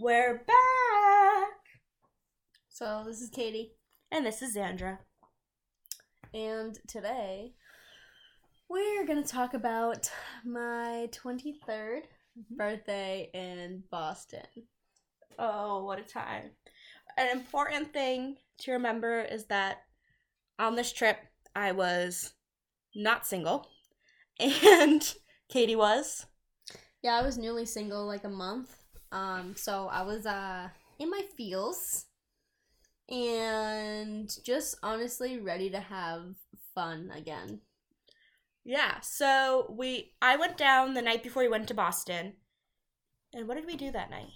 We're back! So this is Katie, And this is Xandra. and today we're gonna talk about my twenty mm-hmm. birthday in Boston. Oh, what a time. An important thing to remember is that on this trip, I was not single. And Katie was. Yeah, I was newly single like a month. Um, so I was uh in my feels and just honestly ready to have fun again. Yeah, so we I went down the night before we went to Boston. And what did we do that night?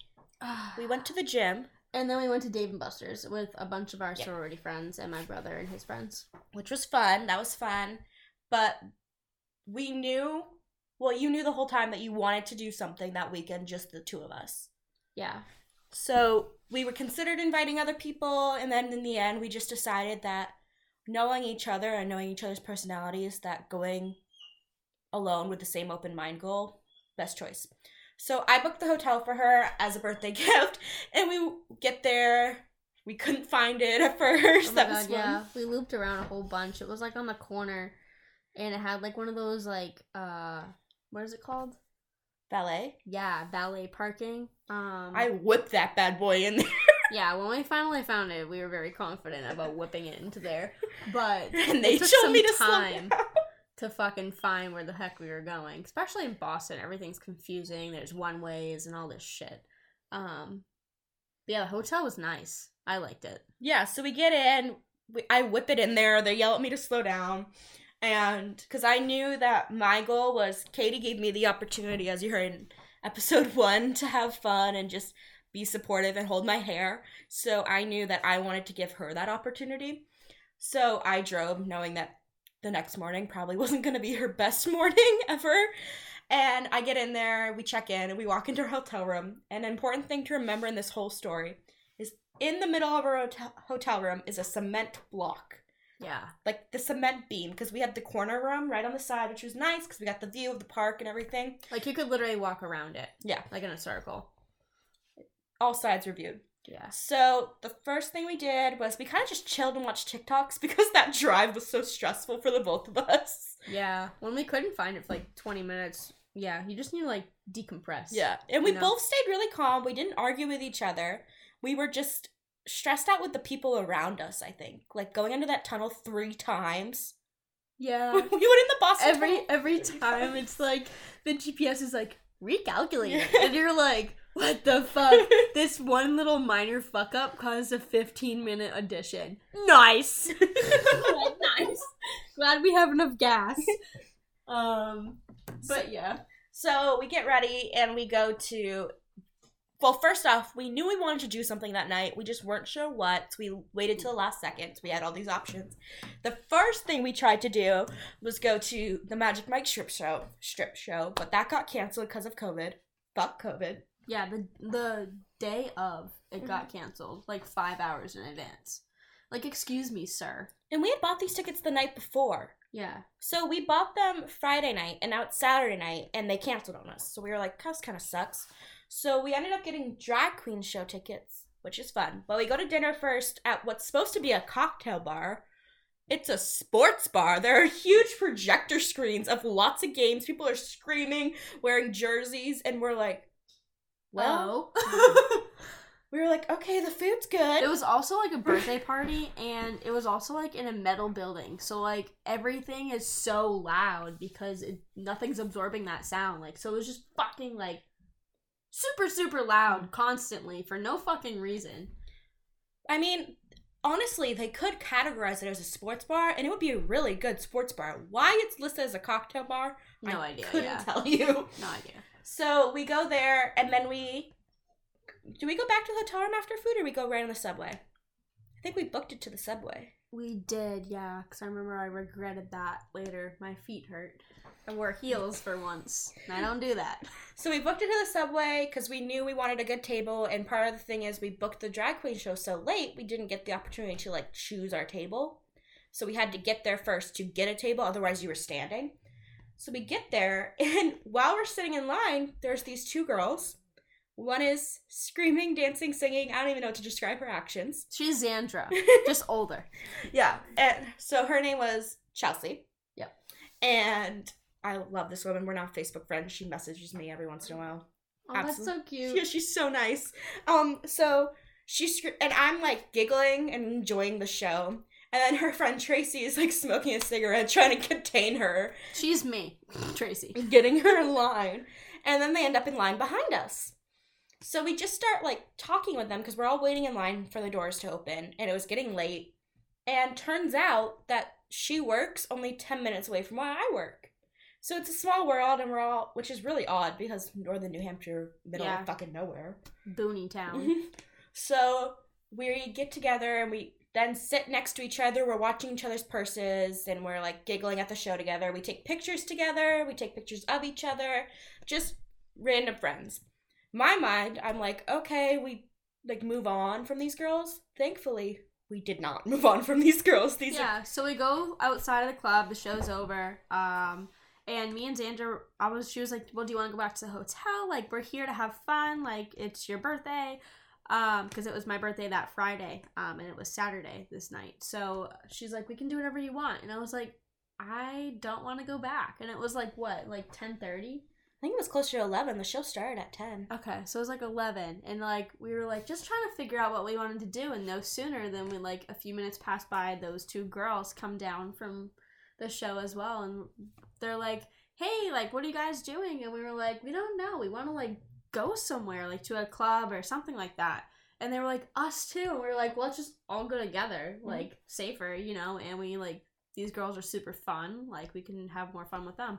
We went to the gym, and then we went to Dave and Buster's with a bunch of our Yeah. sorority friends and my brother and his friends. which was fun. That was fun. But we knew, well, you knew the whole time that you wanted to do something that weekend, just the two of us. Yeah. So we were considered inviting other people, and then in the end, we just decided that knowing each other and knowing each other's personalities, that going alone with the same open mind goal, best choice. So I booked the hotel for her as a birthday gift, and we get there. We couldn't find it at first. Oh my that was god, fun. yeah. We looped around a whole bunch. It was like on the corner and it had like one of those like uh what is it called? Ballet. Yeah, valet parking. Um I whipped that bad boy in there. Yeah, when we finally found it, we were very confident about whipping it into there. But and they it took told some me to slow time to fucking find where the heck we were going. Especially in Boston, everything's confusing. There's one ways and all this shit. Um yeah, the hotel was nice. I liked it. Yeah, so we get in. We, I whip it in there. They yell at me to slow down. And because I knew that my goal was, Katie gave me the opportunity, as you heard in episode one, to have fun and just be supportive and hold my hair. So I knew that I wanted to give her that opportunity. So I drove knowing that the next morning probably wasn't going to be her best morning ever. And I get in there, we check in, and we walk into her hotel room. An important thing to remember in this whole story is in the middle of hotel, hotel room is a cement block. Yeah. Like the cement beam, because we had the corner room right on the side, which was nice because we got the view of the park and everything. Like you could literally walk around it. Yeah. Like in a circle. All sides were viewed. Yeah. So the first thing we did was we kind of just chilled and watched TikToks because that drive was so stressful for the both of us. Yeah. When we couldn't find it for like 20 minutes, yeah, you just need to like decompress. Yeah. And we know? both stayed really calm. We didn't argue with each other. We were just stressed out with the people around us, I think. Like going into that tunnel three times. Yeah. we went in the Boston every tunnel. every time it's like the GPS is like recalculating and you're like, what the fuck? this one little minor fuck up caused a 15 minute addition. Nice. nice. Glad we have enough gas. Um but yeah. So we get ready and we go to. Well, first off, we knew we wanted to do something that night. We just weren't sure what. So we waited till the last second. We had all these options. The first thing we tried to do was go to the Magic Mike strip show, strip show, but that got canceled because of COVID. Fuck COVID. Yeah, the the day of it got mm-hmm. canceled like 5 hours in advance. Like excuse me, sir. And we had bought these tickets the night before. Yeah. So we bought them Friday night, and now it's Saturday night, and they canceled on us. So we were like, "This kind of sucks." So we ended up getting drag queen show tickets, which is fun. But we go to dinner first at what's supposed to be a cocktail bar. It's a sports bar. There are huge projector screens of lots of games. People are screaming, wearing jerseys, and we're like, "Well." Oh. we were like, "Okay, the food's good." It was also like a birthday party, and it was also like in a metal building. So like everything is so loud because it, nothing's absorbing that sound. Like so, it was just fucking like super super loud constantly for no fucking reason. I mean, honestly, they could categorize it as a sports bar, and it would be a really good sports bar. Why it's listed as a cocktail bar, No I idea. couldn't yeah, tell you. no idea. So we go there, and then we do we go back to the hotel room after food, or we go right on the subway? I think we booked it to the subway. We did, yeah, because I remember I regretted that later. My feet hurt. I wore heels for once. and I don't do that. So we booked into the subway because we knew we wanted a good table, and part of the thing is we booked the drag queen show so late we didn't get the opportunity to like choose our table. So we had to get there first to get a table, otherwise you were standing. So we get there, and while we're sitting in line, there's these two girls One is screaming, dancing, singing. I don't even know what to describe her actions. She's Xandra, just older. Yeah. And so her name was Chelsea. Yep. And I love this woman. We're not Facebook friends. She messages me every once in a while. Oh, that's so cute. Yeah, she's so nice. Um, so she scr- and I'm like giggling and enjoying the show. And then her friend Tracy is like smoking a cigarette, trying to contain her, She's me, Tracy. getting her in line. And then they end up in line behind us. So we just start like talking with them because we're all waiting in line for the doors to open, and it was getting late. And turns out that she works only 10 minutes away from where I work. So it's a small world, and we're all, which is really odd because northern New Hampshire, middle Yeah. of fucking nowhere. Booney Town. So we get together and we then sit next to each other. We're watching each other's purses and we're like giggling at the show together. We take pictures together. We take pictures of each other. Just random friends. My mind, I'm like, okay, we like move on from these girls. Thankfully, we did not move on from these girls. These are yeah, so we go outside of the club. The show's over. Um, and me and Xandra, I was. She was like, "Well, do you want to go back to the hotel? Like, we're here to have fun. Like, it's your birthday." Um, because it was my birthday that Friday. Um, and it was Saturday this night. So she's like, "We can do whatever you want." And I was like, "I don't want to go back." And it was like what, like ten thirty? I think it was closer to 11. The show started at 10. Okay, so it was like 11, and like we were like just trying to figure out what we wanted to do, and no sooner than we like a few minutes passed by, those two girls come down from the show as well, and they're like, "Hey, like, what are you guys doing?" And we were like, "We don't know. We want to like go somewhere, like to a club or something like that." And they were like, "Us too." And we were like, "Well, let's just all go together, mm-hmm. like safer, you know." And we like these girls are super fun, like we can have more fun with them.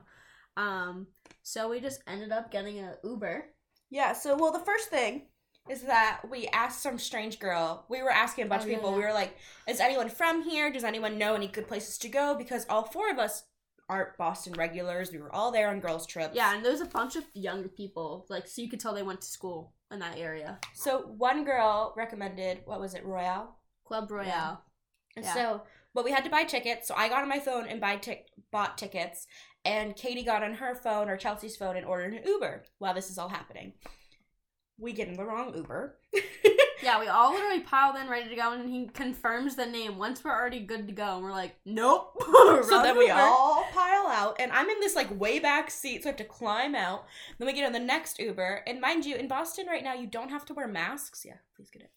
Um, so we just ended up getting a Uber. Yeah, so well the first thing is that we asked some strange girl. We were asking a bunch Oh, of people. yeah. We were like, is anyone from here? Does anyone know any good places to go? Because all four of us aren't Boston regulars. We were all there on girls' trips. Yeah, and there's a bunch of younger people, like so you could tell they went to school in that area. So one girl recommended what was it, Royale? Club Royale. Yeah. And Yeah. so but we had to buy tickets. So I got on my phone and buy tic- bought tickets. And Katie got on her phone or Chelsea's phone and ordered an Uber while this is all happening. We get in the wrong Uber. Yeah, we all literally piled in ready to go, and he confirms the name once we're already good to go, and we're like, nope. so then we Uber. all pile out, and I'm in this like way back seat, so I have to climb out. Then we get on the next Uber, and mind you, in Boston right now, you don't have to wear masks. Yeah, please get it.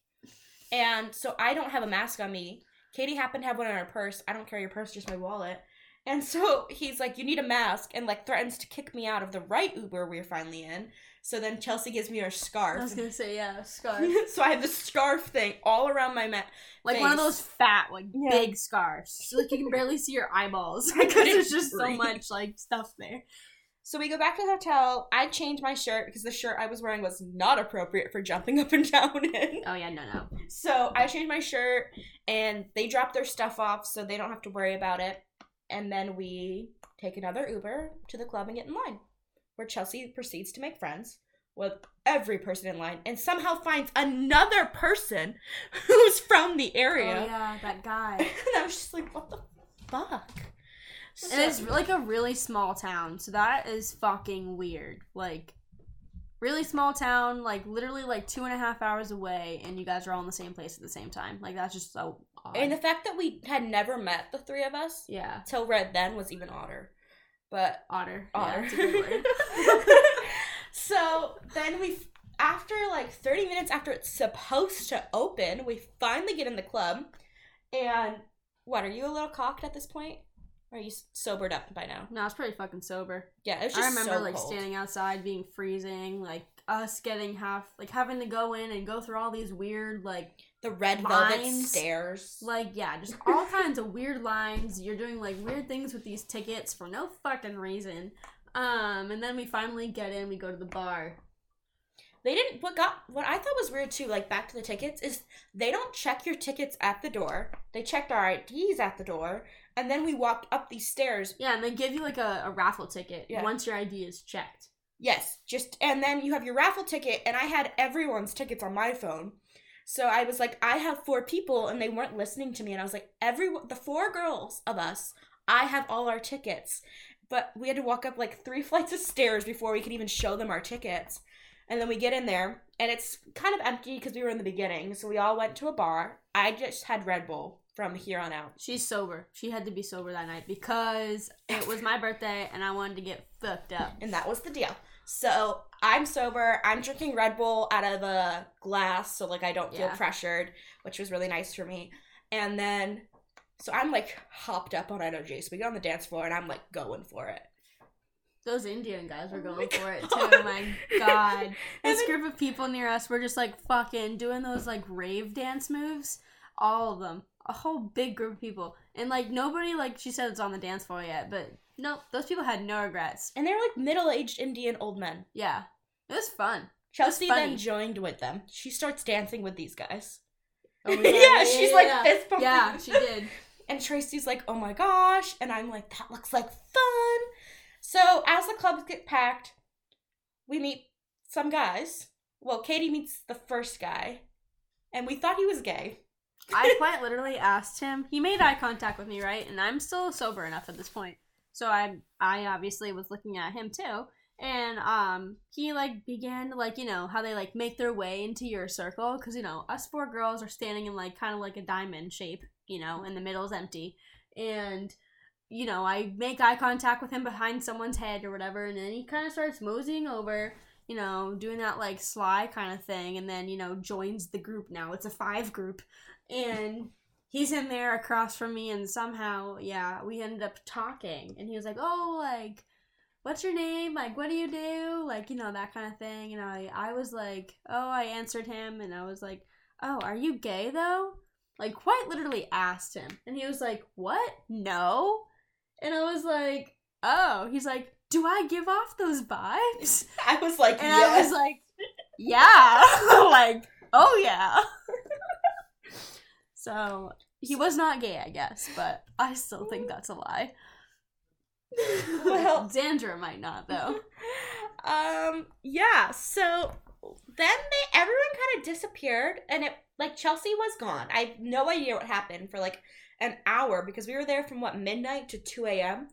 And so I don't have a mask on me. Katie happened to have one in her purse. I don't carry a purse, just my wallet. And so he's like, "You need a mask," and like threatens to kick me out of the right Uber we're finally in. So then Chelsea gives me her scarf. I was gonna say yeah, scarf, so I have the scarf thing all around my mat. like one of those fat, like Yeah. big scarves, so like you can barely see your eyeballs because there's just so much like stuff there. So we go back to the hotel. I change my shirt because the shirt I was wearing was not appropriate for jumping up and down in. Oh yeah, no, no. So I change my shirt and they drop their stuff off so they don't have to worry about it. And then we take another Uber to the club and get in line, where Chelsea proceeds to make friends with every person in line and somehow finds another person who's from the area. Oh yeah, that guy. And I was just like, what the fuck? And it's like a really small town, so that is fucking weird. Like, really small town, like literally like two and a half hours away, and you guys are all in the same place at the same time. Like that's just so odd. And the fact that we had never met the three of us yeah, till Red then was even odder. But otter. otter. Yeah, so then we, after like 30 minutes after it's supposed to open, we finally get in the club. And what, are you a little cocked at this point? Or are you sobered up by now? no, I was pretty fucking sober. Yeah, it was just I remember so like cold. standing outside, being freezing, like us getting half, like having to go in and go through all these weird, like, the red velvet stairs. like yeah, just all kinds of weird lines. You're doing like weird things with these tickets for no fucking reason. Um, and then we finally get in. We go to the bar. They didn't. What got what I thought was weird too. Like back to the tickets is they don't check your tickets at the door. They checked our IDs at the door, and then we walked up these stairs. Yeah, and they give you like a, a raffle ticket Yeah. once your ID is checked. Yes, just and then you have your raffle ticket, and I had everyone's tickets on my phone. So I was like, I have four people, and they weren't listening to me, and I was like, every the four girls of us, I have all our tickets, but we had to walk up like three flights of stairs before we could even show them our tickets. And then we get in there, and it's kind of empty because we were in the beginning. So we all went to a bar. I just had Red Bull from here on out. She's sober. She had to be sober that night because it was my birthday and I wanted to get fucked up. And that was the deal. So I'm sober. I'm drinking Red Bull out of a glass, so like I don't feel Yeah. pressured, which was really nice for me. And then, so I'm like hopped up on energy. So we get on the dance floor, and I'm like going for it. Those Indian guys were Oh going my for it too. My God. This then- group of people near us were just like fucking doing those like rave dance moves. All of them. A whole big group of people. And like nobody, like she said, it's on the dance floor yet. But nope, those people had no regrets. and they were like middle-aged Indian old men. Yeah. It was fun. Chelsea funny. then joined with them. She starts dancing with these guys. Oh, yeah, she's like fist pumping. Yeah, she did. And Tracy's like, oh my gosh. And I'm like, that looks like fun. So as the clubs get packed, we meet some guys. Well, Katie meets the first guy. And we thought he was gay. I quite literally asked him. He made eye contact with me, right? And I'm still sober enough at this point. So I I obviously was looking at him too. And um he like began to like, you know, how they like make their way into your circle cuz you know, us four girls are standing in like kind of like a diamond shape, you know, and the middle's empty. And you know, I make eye contact with him behind someone's head or whatever, and then he kind of starts moseying over, you know, doing that like sly kind of thing, and then, you know, joins the group now. It's a five group. And he's in there across from me, and somehow, yeah, we ended up talking. And he was like, Oh, like, what's your name? Like, what do you do? Like, you know, that kind of thing. And I, I was like, Oh, I answered him, and I was like, Oh, are you gay though? Like, quite literally asked him. And he was like, What? No. And I was like, Oh. He's like, Do I give off those vibes? I was like, And yes. I was like, Yeah. like, oh yeah. So he was not gay, I guess, but I still think that's a lie. well, Xandra might not though. um, yeah. So then they everyone kind of disappeared, and it like Chelsea was gone. I have no idea what happened for like an hour because we were there from what midnight to two a.m.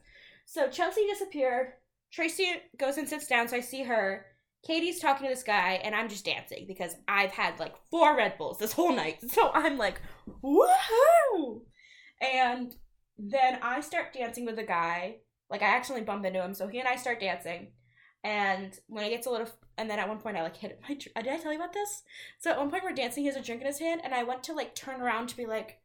So Chelsea disappeared. Tracy goes and sits down, so I see her. Katie's talking to this guy, and I'm just dancing because I've had like four Red Bulls this whole night. So I'm like, woohoo! And then I start dancing with the guy. Like I accidentally bump into him, so he and I start dancing. And when it gets a little, and then at one point I like hit my. Did I tell you about this? So at one point we're dancing, he has a drink in his hand, and I went to like turn around to be like,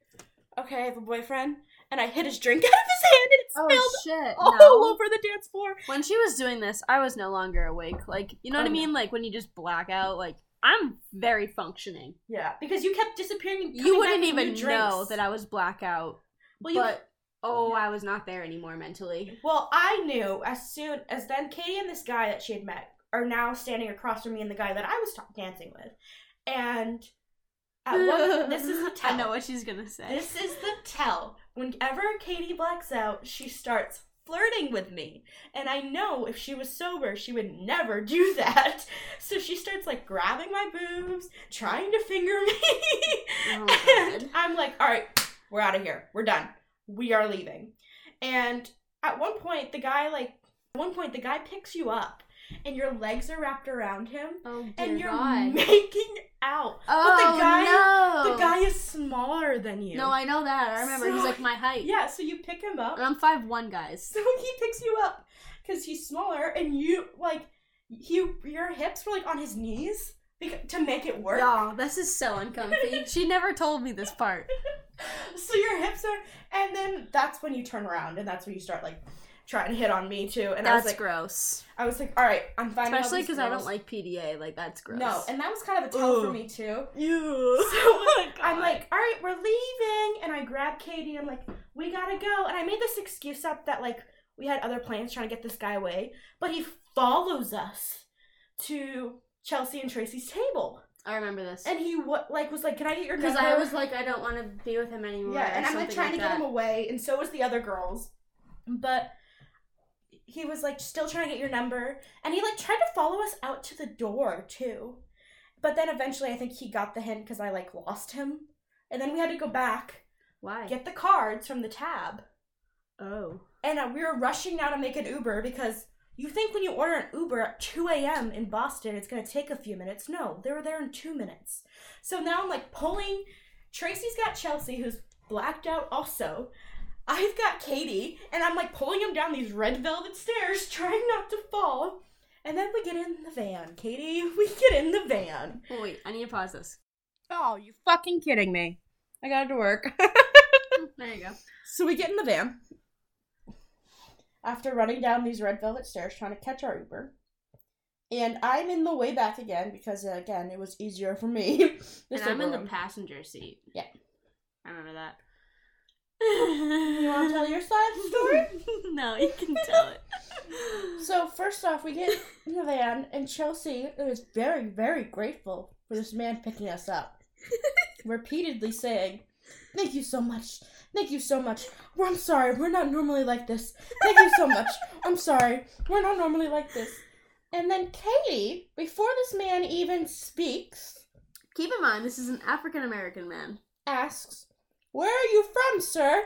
okay, I have a boyfriend, and I hit his drink out of his hand, and it oh, spilled shit! all no. over the dance floor. When she was doing this, I was no longer awake. Like, you know what Oh, I mean? Like when you just black out. Like I'm very functioning. Yeah, because you kept disappearing. You wouldn't even know that I was blackout. Well, you. but oh, I was not there anymore mentally. Well, I knew as soon as then Katie and this guy that she had met are now standing across from me and the guy that I was ta- dancing with, and at one, this is the tell. I know what she's gonna say. This is the tell. Whenever Katie blacks out, she starts flirting with me. And I know if she was sober, she would never do that. So she starts like grabbing my boobs, trying to finger me. Oh and I'm like, all right, we're out of here. We're done. We are leaving. And at one point, the guy, like, at one point, the guy picks you up and your legs are wrapped around him Oh and you're God. making out. oh the guy- no! The guy is smaller than you. No, I know that. I remember. He's like my height. Yeah, so you pick him up. And I'm five one, guys. So he picks you up because he's smaller, and you like you your hips were like on his knees to make it work. Y'all, this is so uncomfy. she never told me this part. so your hips are, and then that's when you turn around, and that's when you start like trying to hit on me too. And I was like, gross. I was like, all right, I'm fine. Especially because I don't like PDA. Like that's gross. No, and that was kind of a tell for me too. you. So oh I'm like, all right, we're leaving, and I grab Katie. I'm like, we gotta go, and I made this excuse up that like we had other plans trying to get this guy away, but he follows us to Chelsea and Tracy's table, I remember this. and he what like was like, can I get your Because number? I was like, I don't want to be with him anymore. yeah, and I'm like trying to get him away, and so was the other girls, but. He was like still trying to get your number, and he like tried to follow us out to the door too. But then eventually, I think he got the hint because I like lost him, and then we had to go back Why? get the cards from the tab. oh. And uh, we were rushing now to make an Uber because You think when you order an Uber at 2 a.m. in Boston, it's gonna take a few minutes. No, they were there in two minutes. So now I'm like pulling. Tracy's got Chelsea, who's blacked out also. I've got Katie, and I'm like pulling him down these red velvet stairs, trying not to fall. And then we get in the van. Katie, we get in the van. Oh, wait, I need to pause this. Oh, you fucking kidding me. I got to work. There you go. so we get in the van. After running down these red velvet stairs trying to catch our Uber. And I'm in the way back again because, uh, again, it was easier for me. And I'm in the passenger seat. Yeah. I remember that. You want to tell your side of the story? no, you can tell it. So first off, we get in the van, and Chelsea is very, very grateful for this man picking us up, repeatedly saying, "Thank you so much, thank you so much. Well, I'm sorry, we're not normally like this. Thank you so much. I'm sorry, we're not normally like this." And then Katie, before this man even speaks, Keep in mind, this is an African American man. asks, "Where are you from, sir?"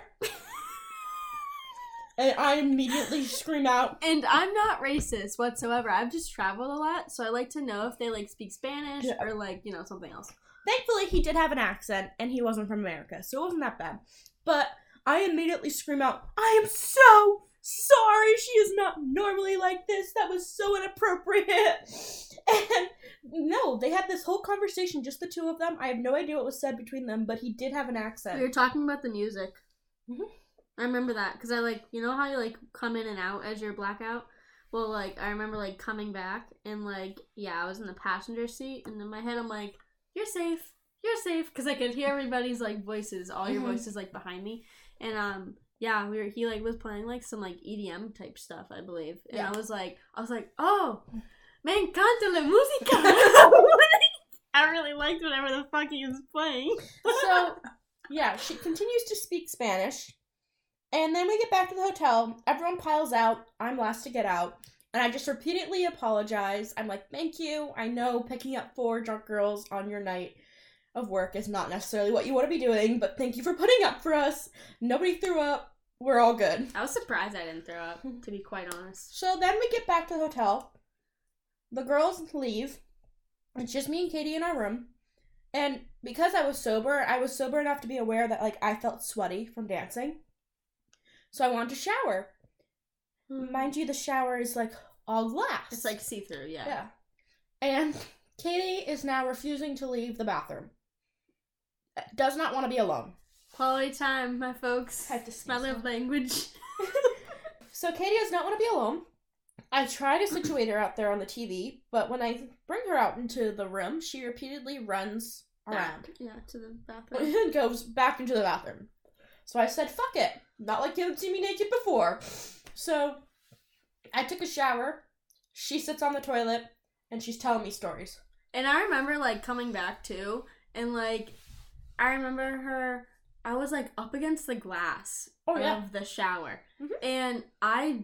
and I immediately scream out, And I'm not racist whatsoever. I've just traveled a lot, so I like to know if they like speak Spanish Yeah. or like, you know, something else. Thankfully, he did have an accent and he wasn't from America, so it wasn't that bad. But I immediately scream out, I am so sorry. She is not normally like this. That was so inappropriate. And no, they had this whole conversation, just the two of them. I have no idea what was said between them, but he did have an accent. We were talking about the music. Mhm. I remember that because I like, you know how you like come in and out as your blackout. Well, like I remember like coming back and like yeah, I was in the passenger seat and in my head I'm like, you're safe, you're safe, because I could hear everybody's like voices, all your Mhm. voices like behind me, and um yeah, we were he like was playing like some like EDM type stuff, I believe, and Yeah. I was like, I was like, oh, me encanta la música. I really liked whatever the fuck he was playing. so yeah, she continues to speak Spanish. And then we get back to the hotel. Everyone piles out. I'm last to get out. And I just repeatedly apologize. I'm like, thank you. I know picking up four drunk girls on your night of work is not necessarily what you want to be doing, but thank you for putting up for us. Nobody threw up. We're all good. I was surprised I didn't throw up, to be quite honest. So then we get back to the hotel. The girls leave. It's just me and Katie in our room. And because I was sober, I was sober enough to be aware that like I felt sweaty from dancing. So I wanted to shower. Hmm. Mind you, the shower is like all glass. It's like see through, yeah. yeah. And Katie is now refusing to leave the bathroom. Does not want to be alone. Quality time, my folks. I have to my love language. So Katie does not want to be alone. I try to situate her out there on the TV, but when I bring her out into the room, she repeatedly runs around Back, Yeah, to the bathroom. and goes back into the bathroom. So I said, fuck it. Not like you haven't seen me naked before. So I took a shower. She sits on the toilet and she's telling me stories. And I remember like coming back too, and like I remember her. I was like up against the glass Oh, yeah. of the shower, Mhm. and I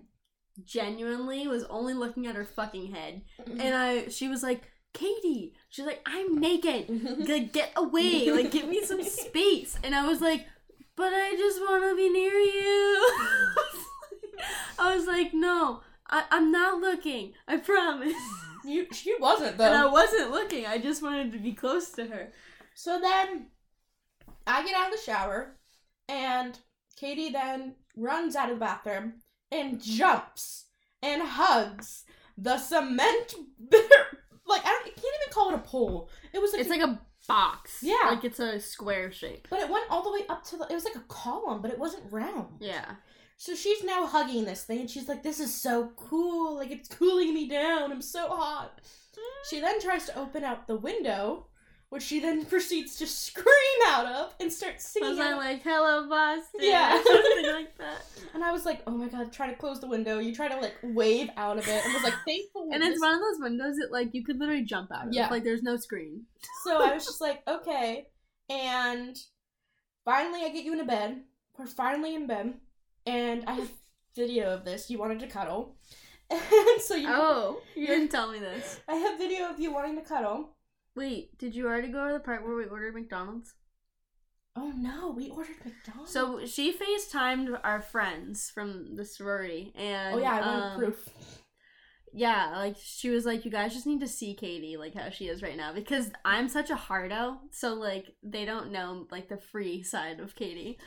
genuinely was only looking at her fucking head, and I she was like, "Katie," she's like, "I'm naked, like get away, like give me some space," and I was like, "But I just want to be near you." I was like, "No." I, I'm not looking. I promise. you, she wasn't, though. And I wasn't looking. I just wanted to be close to her. So then I get out of the shower, and Katie then runs out of the bathroom and jumps and hugs the cement. like I don't, you can't even call it a pole. It was like, It's like a box. Yeah. Like it's a square shape. but it went all the way up to the. It was like a column, but it wasn't round. Yeah. So she's now hugging this thing, and she's like, "This is so cool! Like it's cooling me down. I'm so hot." Mm. She then tries to open out the window, which she then proceeds to scream out of and start singing. Was I like, hello, Boston? Yeah. Something like that. and I was like, "Oh my god!" Try to close the window. You try to like wave out of it, and was like, "Thankful." And it's one of those windows that like you could literally jump out of. Yeah. Like there's no screen. So I was just like, "Okay," and finally I get you into bed. We're finally in bed, and I have video of this. You wanted to cuddle, and so you. Oh, you didn't tell me this. I have video of you wanting to cuddle. Wait, did you already go to the part where we ordered McDonald's? Oh no, we ordered McDonald's. So she FaceTimed our friends from the sorority and oh yeah, I wanted um, proof. yeah, like she was like, you guys just need to see Katie like how she is right now because I'm such a hardo, so like they don't know like the free side of Katie.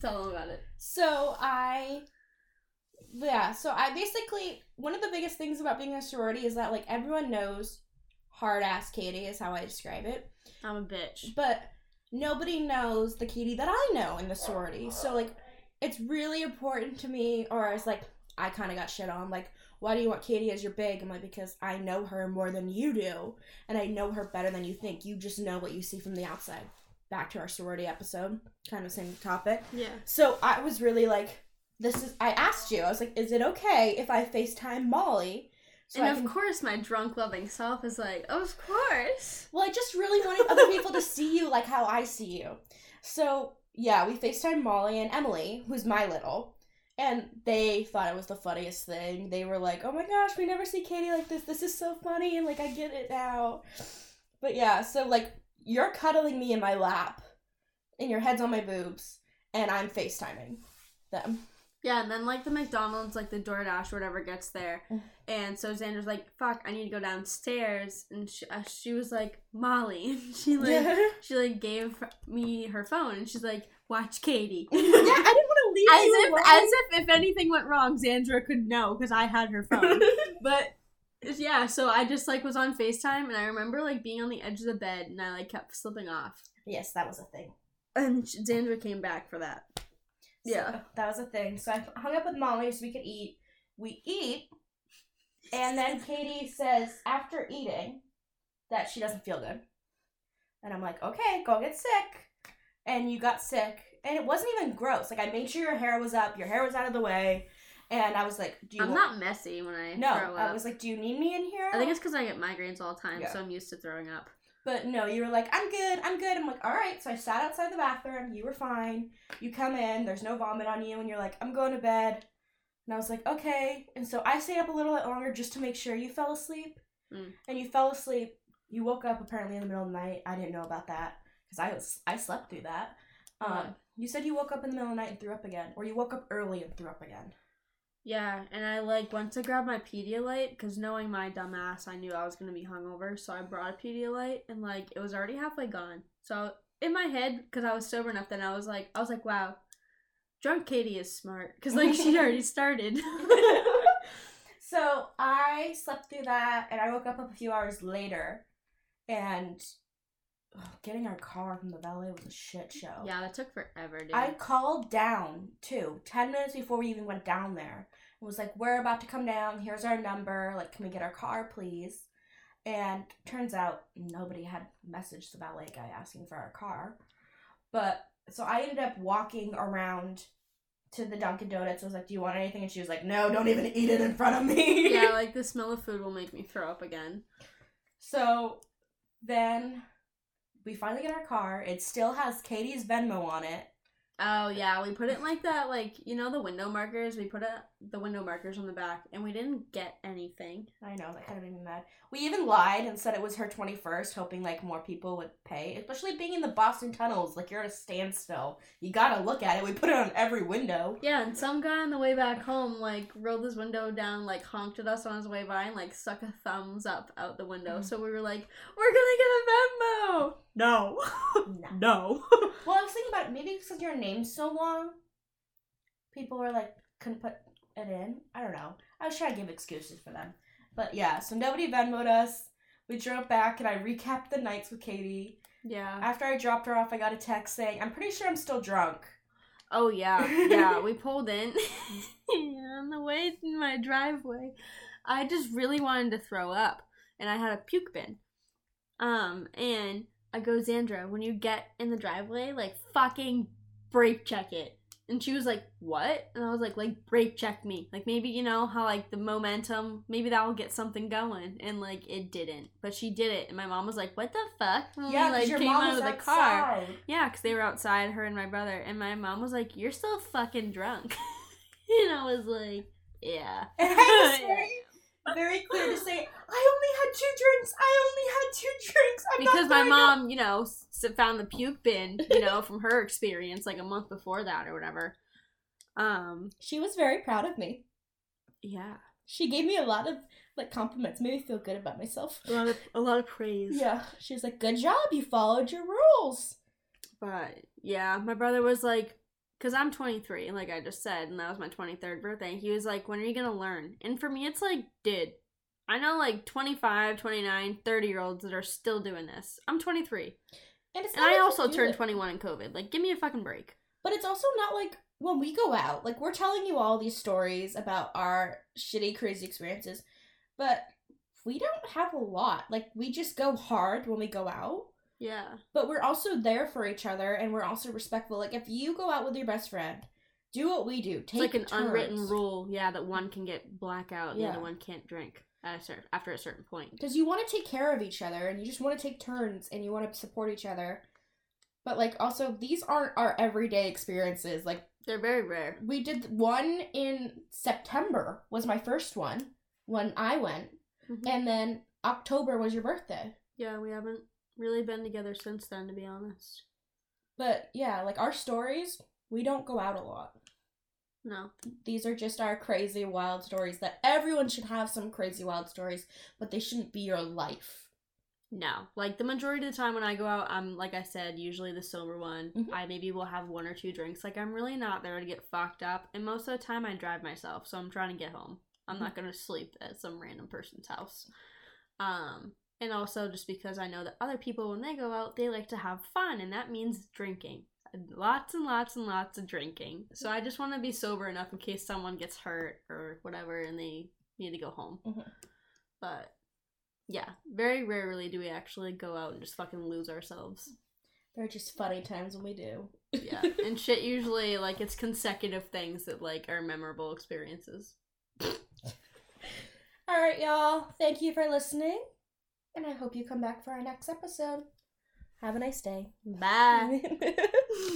Tell them about it. So I yeah, so I basically one of the biggest things about being a sorority is that like everyone knows hard ass Katie is how I describe it. I'm a bitch. But nobody knows the Katie that I know in the sorority. So like it's really important to me or I was like I kinda got shit on, like, why do you want Katie as your big? I'm like, because I know her more than you do, and I know her better than you think. You just know what you see from the outside. Back to our sorority episode, kind of same topic. Yeah. So I was really like, this is. I asked you. I was like, is it okay if I Facetime Molly? So and I of can- course, my drunk loving self is like, of course. Well, I just really wanted other people to see you like how I see you. So yeah, we Facetime Molly and Emily, who's my little, and they thought it was the funniest thing. They were like, "Oh my gosh, we never see Katie like this. This is so funny," and like I get it now. But yeah, so like you're cuddling me in my lap, and your head's on my boobs, and I'm Facetiming them. Yeah, and then like the McDonald's, like the DoorDash or whatever gets there, and so Xandra's like, "Fuck, I need to go downstairs," and she, uh, she was like, "Molly," and she like she like gave me her phone, and she's like, "Watch Katie." yeah, I didn't want to leave as you if alone. as if if anything went wrong, Xandra could know because I had her phone. but yeah, so I just like was on Facetime, and I remember like being on the edge of the bed, and I like kept slipping off, yes, that was a thing. and Xandra came back for that. Yeah. So, that was a thing. So I hung up with Molly so we could eat. We eat, and then Katie says after eating that she doesn't feel good, and I'm like, okay, go get sick. And you got sick, and it wasn't even gross. Like I made sure your hair was up, your hair was out of the way, and I was like, do you? I'm wa- not messy when I No, throw up. I was like, do you need me in here? I think it's because I get migraines all the time, Yeah. so I'm used to throwing up. But no, you were like, I'm good, I'm good. I'm like, all right. So I sat outside the bathroom. You were fine. You come in, there's no vomit on you, and you're like, I'm going to bed. And I was like, okay. And so I stayed up a little bit longer just to make sure you fell asleep. Mm. And you fell asleep. You woke up apparently in the middle of the night. I didn't know about that because I was I slept through that. Um, you said you woke up in the middle of the night and threw up again, or you woke up early and threw up again. Yeah, and I like went to grab my Pedialyte because knowing my dumbass, I knew I was gonna be hungover, so I brought a Pedialyte and like it was already halfway gone. So in my head, because I was sober enough, then I was like, I was like, wow, drunk Katie is smart because like she already started. so I slept through that, and I woke up a few hours later, and ugh, getting our car from the valet was a shit show. yeah, that took forever, dude. I called down too, 10 minutes before we even went down there. It was like, we're about to come down. Here's our number. Like, can we get our car, please? And turns out nobody had messaged the valet guy asking for our car. But so I ended up walking around to the Dunkin' Donuts. I was like, do you want anything? And she was like, no, don't even eat it in front of me. yeah, like the smell of food will make me throw up again. So then we finally get our car. It still has Katie's Venmo on it. Oh yeah, we put it like that, like you know the window markers. We put it, the window markers on the back, and we didn't get anything. I know that kind of made me mad. We even lied and said it was her twenty first, hoping like more people would pay. Especially being in the Boston tunnels, like you're at a standstill. You gotta look at it. We put it on every window. Yeah, and some guy on the way back home like rolled his window down, like honked at us on his way by, and like stuck a thumbs up out the window. Mhm. So we were like, "We're gonna get a Venmo." No, No. no. Well, I was thinking about it, maybe because your name's so long, people were like couldn't put it in. I don't know. I was trying to give excuses for them, but yeah. So nobody Venmoed us. We drove back and I recapped the nights with Katie. yeah. After I dropped her off, I got a text saying, "I'm pretty sure I'm still drunk." Oh yeah, yeah. We pulled in on the way in my driveway. I just really wanted to throw up, and I had a puke bin. Um, and I go, Xandra, when you get in the driveway, like fucking brake check it. And she was like, "What?" And I was like, "Like brake check me. Like maybe you know how like the momentum, maybe that will get something going." And like it didn't, but she did it. And my mom was like, "What the fuck?" When we, like your came mom out was of the car. outside. Yeah, because they were outside, her and my brother, and my mom was like, "You're still fucking drunk," and I was like, "Yeah." And I was very, very clear to say, I only had two drinks. I only had two drinks. I'm because not my throwing up." mom, you know, found the puke bin, you know, from her experience, like a month before that or whatever. Um, She was very proud of me. yeah, she gave me a lot of like compliments, made me feel good about myself. A lot of a lot of praise. Yeah, she was like, "Good job, you followed your rules." But yeah, my brother was like, because I'm 23, like I just said, and that was my 23rd birthday. He was like, when are you going to learn? And for me, it's like, dude, I know like 25, 29, 30 year olds that are still doing this. I'm 23. And it's And I also turned it. 21 in COVID. Like, give me a fucking break. But it's also not like when we go out, like we're telling you all these stories about our shitty, crazy experiences, but we don't have a lot. Like we just go hard when we go out, Yeah. but we're also there for each other and we're also respectful. Like if you go out with your best friend, do what we do. It's Take like an turns. unwritten rule, yeah, that one can get blackout and the other one can't drink at a certain, after a certain point. because you want to take care of each other and you just want to take turns and you want to support each other. But like also these aren't our everyday experiences. Like They're very rare. we did one in September was my first one when I went, Mhm. and then October was your birthday. Yeah, we haven't really been together since then, to be honest. But yeah, like our stories, we don't go out a lot. No. These are just our crazy wild stories that everyone should have some crazy wild stories, but they shouldn't be your life. No, like the majority of the time when I go out, I'm like I said, usually the sober one. Mhm. I maybe will have one or two drinks. Like I'm really not there to get fucked up, and most of the time I drive myself, so I'm trying to get home. I'm not gonna sleep at some random person's house. Um, and also just because I know that other people when they go out, they like to have fun, and that means drinking. Lots and lots and lots of drinking. So I just want to be sober enough in case someone gets hurt or whatever, and they need to go home. Mhm. But yeah, very rarely do we actually go out and just fucking lose ourselves. There are just funny times when we do. Yeah, and shit usually like it's consecutive things that like are memorable experiences. All right, y'all. Thank you for listening, and I hope you come back for our next episode. Have a nice day. Bye.